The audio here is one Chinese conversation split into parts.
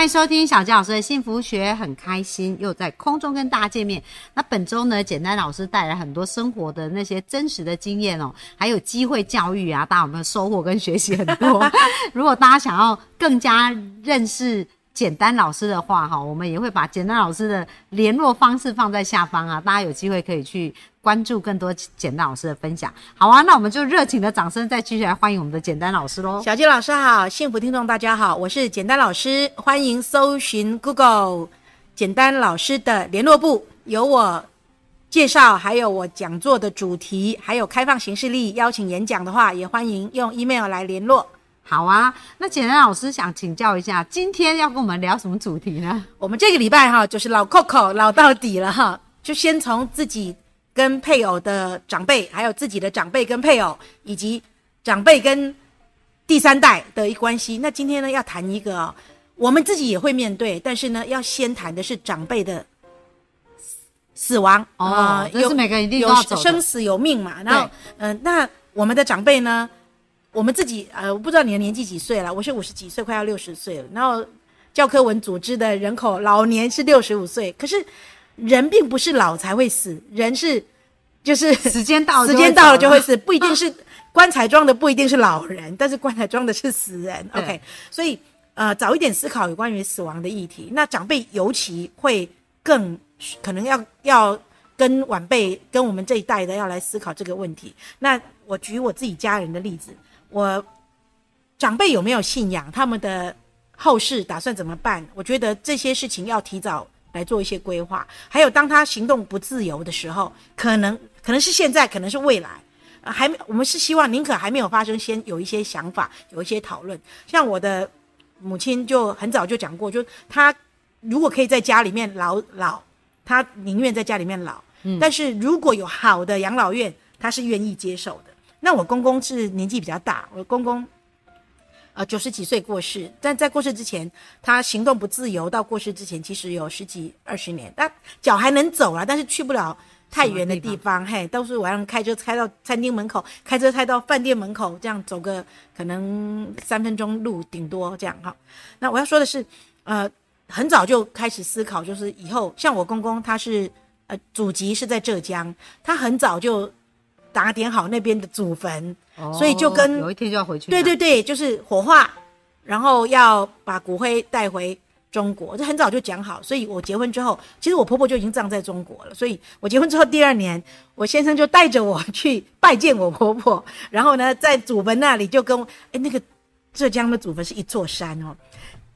欢迎收听小杰老师的幸福学，很开心又在空中跟大家见面。那本周呢，简单老师带来很多生活的那些真实的经验哦，还有机会教育啊，大家有没有收获跟学习很多？如果大家想要更加认识。简单老师的话，哈，我们也会把简单老师的联络方式放在下方啊，大家有机会可以去关注更多简单老师的分享。好啊，那我们就热情的掌声再继续来欢迎我们的简单老师喽。小金老师好，幸福听众大家好，我是简单老师，欢迎搜寻 Google 简单老师的联络部，有我介绍，还有我讲座的主题，还有开放形式力邀请演讲的话，也欢迎用 email 来联络。好啊，那简单老师想请教一下，今天要跟我们聊什么主题呢？我们这个礼拜哈，就是老 Coco 老到底了哈，就先从自己跟配偶的长辈，还有自己的长辈跟配偶，以及长辈跟第三代的一关系。那今天呢，要谈一个我们自己也会面对，但是呢，要先谈的是长辈的死亡哦，这是每个人一定有生死有命嘛。然后，嗯，那我们的长辈呢？我们自己呃，我不知道你的年纪几岁了，我是五十几岁，快要六十岁了。然后教科文组织的人口老年是六十五岁，可是人并不是老才会死，人是就是 时间到时间到了就会死，不一定是棺材装的不一定是老人，但是棺材装的是死人。OK，所以呃，早一点思考有关于死亡的议题，那长辈尤其会更可能要要跟晚辈跟我们这一代的要来思考这个问题。那我举我自己家人的例子。我长辈有没有信仰？他们的后事打算怎么办？我觉得这些事情要提早来做一些规划。还有，当他行动不自由的时候，可能可能是现在，可能是未来，还没。我们是希望宁可还没有发生，先有一些想法，有一些讨论。像我的母亲就很早就讲过，就他如果可以在家里面老老，他宁愿在家里面老。嗯，但是如果有好的养老院，他是愿意接受的。那我公公是年纪比较大，我公公，呃，九十几岁过世，但在过世之前，他行动不自由，到过世之前其实有十几二十年，但脚还能走啊，但是去不了太远的地方，嘿，都是晚上开车开到餐厅门口，开车开到饭店门口，这样走个可能三分钟路，顶多这样哈。那我要说的是，呃，很早就开始思考，就是以后像我公公，他是呃祖籍是在浙江，他很早就。打点好那边的祖坟，所以就跟有一天就要回去。对对对，就是火化，然后要把骨灰带回中国，这很早就讲好。所以我结婚之后，其实我婆婆就已经葬在中国了。所以我结婚之后第二年，我先生就带着我去拜见我婆婆，然后呢，在祖坟那里就跟哎那个浙江的祖坟是一座山哦，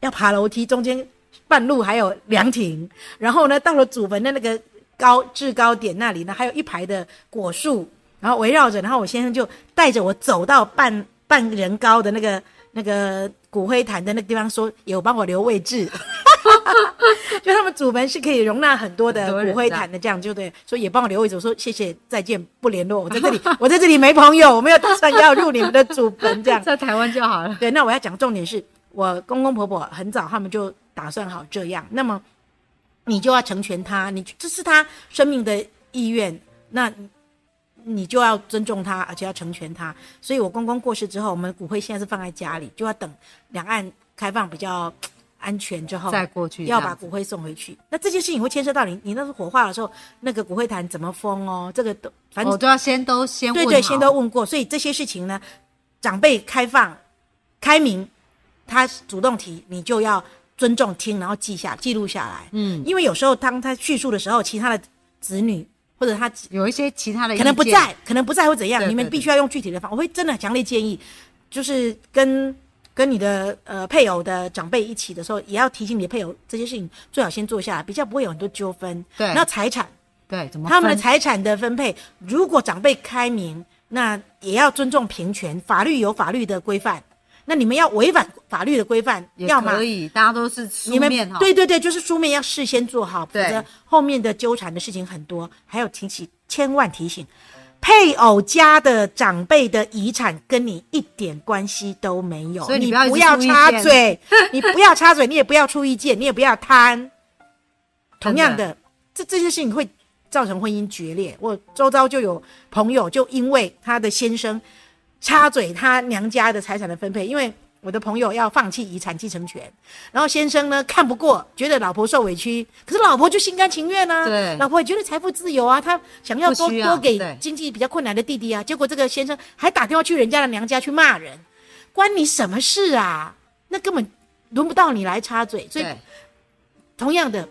要爬楼梯，中间半路还有凉亭，然后呢到了祖坟的那个高制高点那里呢，还有一排的果树。然后围绕着，然后我先生就带着我走到半半人高的那个那个骨灰坛的那个地方，说有帮我留位置，就他们祖坟是可以容纳很多的骨灰坛的，这样就对，所以也帮我留位置。我说谢谢，再见，不联络。我在这里，我在这里没朋友，我没有打算要入你们的祖坟，这样在台湾就好了。对，那我要讲重点是，我公公婆婆很早他们就打算好这样，那么你就要成全他，你这是他生命的意愿，那。你就要尊重他，而且要成全他。所以我公公过世之后，我们骨灰现在是放在家里，就要等两岸开放比较 安全之后再过去，要把骨灰送回去。那这件事情会牵涉到你，你那是火化的时候，那个骨灰坛怎么封哦？这个都反正我都要先都先对对，先都问过。所以这些事情呢，长辈开放开明，他主动提，你就要尊重听，然后记下记录下来。嗯，因为有时候当他叙述的时候，其他的子女。或者他有一些其他的可能不在，可能不在或怎样，你们必须要用具体的方。我会真的强烈建议，就是跟跟你的呃配偶的长辈一起的时候，也要提醒你的配偶这些事情，最好先做下来，比较不会有很多纠纷。对，那财产，对，怎么他们的财产的分配，如果长辈开明，那也要尊重平权，法律有法律的规范。那你们要违反法律的规范，要可以，大家都是书面哈。对对对，就是书面要事先做好，否则后面的纠缠的事情很多。还有提起，千万提醒，配偶家的长辈的遗产跟你一点关系都没有，你所以你不要插嘴，你不要插嘴，你也不要出意见，你也不要贪。同样的，这这些事情会造成婚姻决裂。我周遭就有朋友，就因为他的先生插嘴他娘家的财产的分配，因为我的朋友要放弃遗产继承权，然后先生呢看不过，觉得老婆受委屈，可是老婆就心甘情愿啊，对。老婆也觉得财富自由啊，他想要多多给经济比较困难的弟弟啊，结果这个先生还打电话去人家的娘家去骂人，关你什么事啊？那根本轮不到你来插嘴，所以，同样的，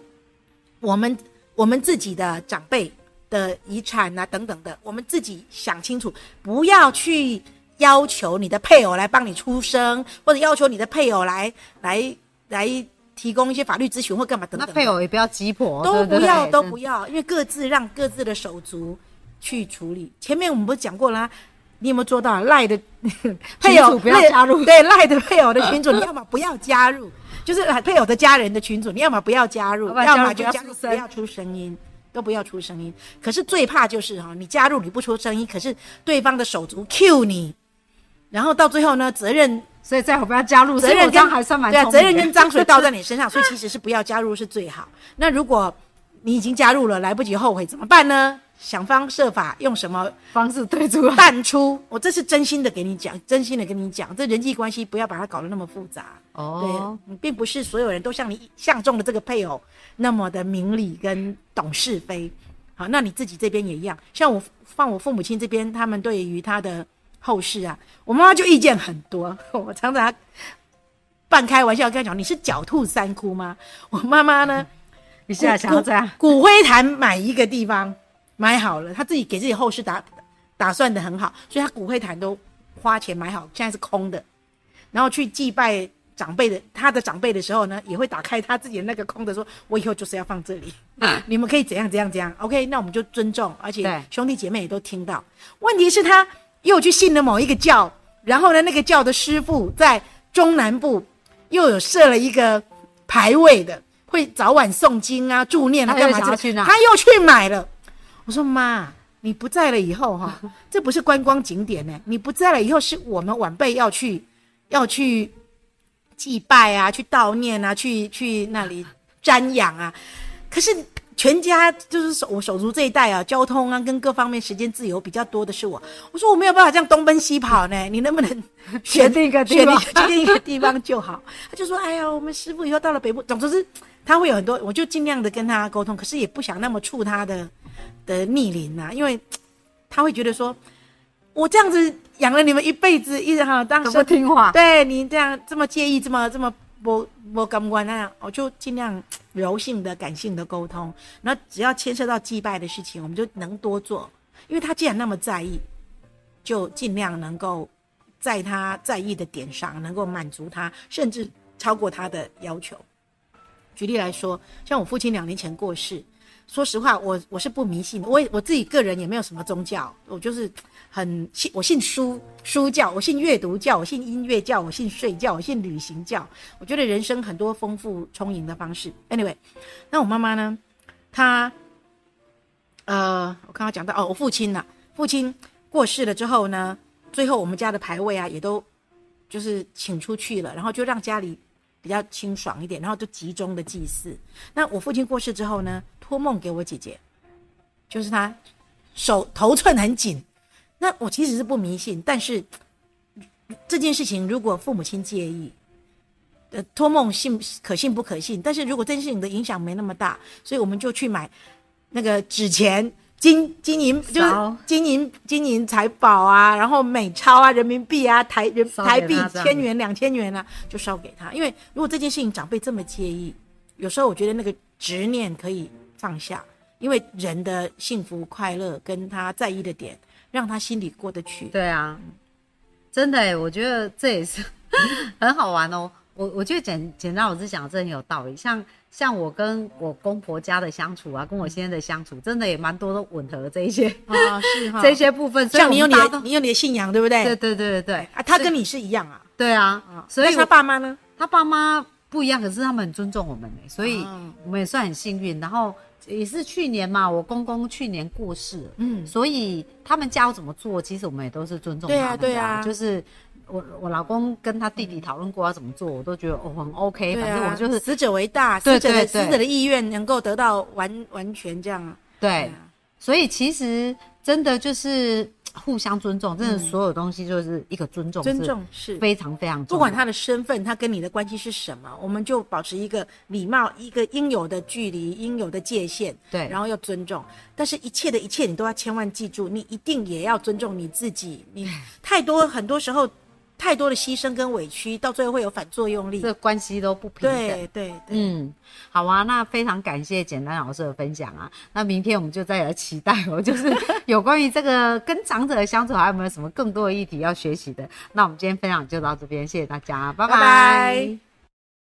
我们我们自己的长辈的遗产啊等等的，我们自己想清楚，不要去要求你的配偶来帮你出声，或者要求你的配偶来来来提供一些法律咨询或干嘛等等那。配偶也不要急迫，都不要，对都不要，因为各自让各自的手足去处理。前面我们不是讲过啦，你有没有做到赖的 配偶不要加入对赖的配偶的群主，你要么不要加入，就是配偶的家人的群主，你要么不要加入，要么就加入不要出声音。都不要出声音，可是最怕就是哈，你加入你不出声音，可是对方的手足 Q 你，然后到最后呢，责任所以最好不要加入，责任跟还算蛮对啊，责任跟脏水倒在你身上，所以其实是不要加入是最好。那如果你已经加入了，来不及后悔怎么办呢？想方设法用什么方式退出。淡出？我这是真心的给你讲，真心的跟你讲，这人际关系不要把它搞得那么复杂。哦，对，并不是所有人都像你相中的这个配偶那么的明理跟懂是非。好，那你自己这边也一样，像我放我父母亲这边，他们对于他的后事啊，我妈妈就意见很多。我常常半开玩笑跟他讲：“你是狡兔三窟吗？”我妈妈呢，你现在想要这样，骨灰坛买一个地方买好了，她自己给自己后事打打算的很好，所以她骨灰坛都花钱买好，现在是空的。然后去祭拜长辈的他的长辈的时候呢，也会打开他自己的那个空的，说：“我以后就是要放这里，你们可以怎样怎样怎样。”OK，那我们就尊重，而且兄弟姐妹也都听到。问题是，他又去信了某一个教，然后呢，那个教的师傅在中南部又有设了一个牌位的，会早晚诵经啊、助念啊、干嘛他又去买了。我说妈，你不在了以后哈，这不是观光景点呢，你不在了以后是我们晚辈要去要去祭拜啊，去悼念啊，去去那里瞻仰啊。可是全家就是手我手足这一代啊，交通啊跟各方面时间自由比较多的是我。我说我没有办法这样东奔西跑呢，你能不能 选定一个地选方定选定一个地方就好？他就说：“哎呀，我们师傅以后到了北部，总之是他会有很多，我就尽量的跟他沟通，可是也不想那么触他的的逆鳞呐、因为他会觉得说，我这样子养了你们一辈子，一直哈当不听话。对你这样这么介意，这么这么不不感官那样，我就尽量柔性的、感性的沟通。那只要牵涉到祭拜的事情，我们就能多做，因为他既然那么在意，就尽量能够在他在意的点上能够满足他，甚至超过他的要求。举例来说，像我父亲两年前过世，说实话，我我是不迷信，我我自己个人也没有什么宗教，我就是很信，我信书书教，我信阅读教，我信音乐教，我信睡觉，我信旅行教。我觉得人生很多丰富充盈的方式。Anyway，那我妈妈呢？她呃，我刚刚讲到哦，我父亲呐、父亲过世了之后呢，最后我们家的牌位啊，也都就是请出去了，然后就让家里比较清爽一点，然后就集中的祭祀。那我父亲过世之后呢，托梦给我姐姐，就是她手头寸很紧。那我其实是不迷信，但是这件事情如果父母亲介意，呃，托梦信可信不可信？但是如果这件事情的影响没那么大，所以我们就去买那个纸钱。金金银就是金银金银财宝啊，然后美钞啊、人民币啊、台人台币千元、两千元啊，就烧给他。因为如果这件事情长辈这么介意，有时候我觉得那个执念可以放下，因为人的幸福快乐跟他在意的点，让他心里过得去。对啊，真的哎，我觉得这也是 很好玩哦。我我觉得简简单我是讲的真的很有道理，像像我跟我公婆家的相处啊，跟我现在的相处，真的也蛮多都吻合这一些、啊，是哈 这些部分。像你有你的你有你的信仰，对不对？对对对对对啊，他跟你是一样啊。对啊，所以他爸妈呢？他爸妈不一样，可是他们很尊重我们呢，所以哦我们也算很幸运。然后也是去年嘛，我公公去年过世了，嗯。所以他们家要怎么做，其实我们也都是尊重他对们的、啊对啊就是我我老公跟他弟弟讨论过要怎么做，我都觉得哦很 OK，、对反正我就是死者为大，死者的死者的意愿能够得到完完全这样。对，啊。所以其实真的就是互相尊重，真的所有东西就是一个尊重，嗯尊重是非常非常重要不管他的身份，他跟你的关系是什么，我们就保持一个礼貌，一个应有的距离，应有的界限，对然后要尊重。但是，一切的一切，你都要千万记住，你一定也要尊重你自己。你 太多，很多时候太多的牺牲跟委屈，到最后会有反作用力这。关系都不平等。对对对，嗯，好啊，那非常感谢简单老师的分享啊。那明天我们就再来期待哦，就是 有关于这个跟长者的相处，还有没有什么更多的议题要学习的？那我们今天分享就到这边，谢谢大家，拜拜拜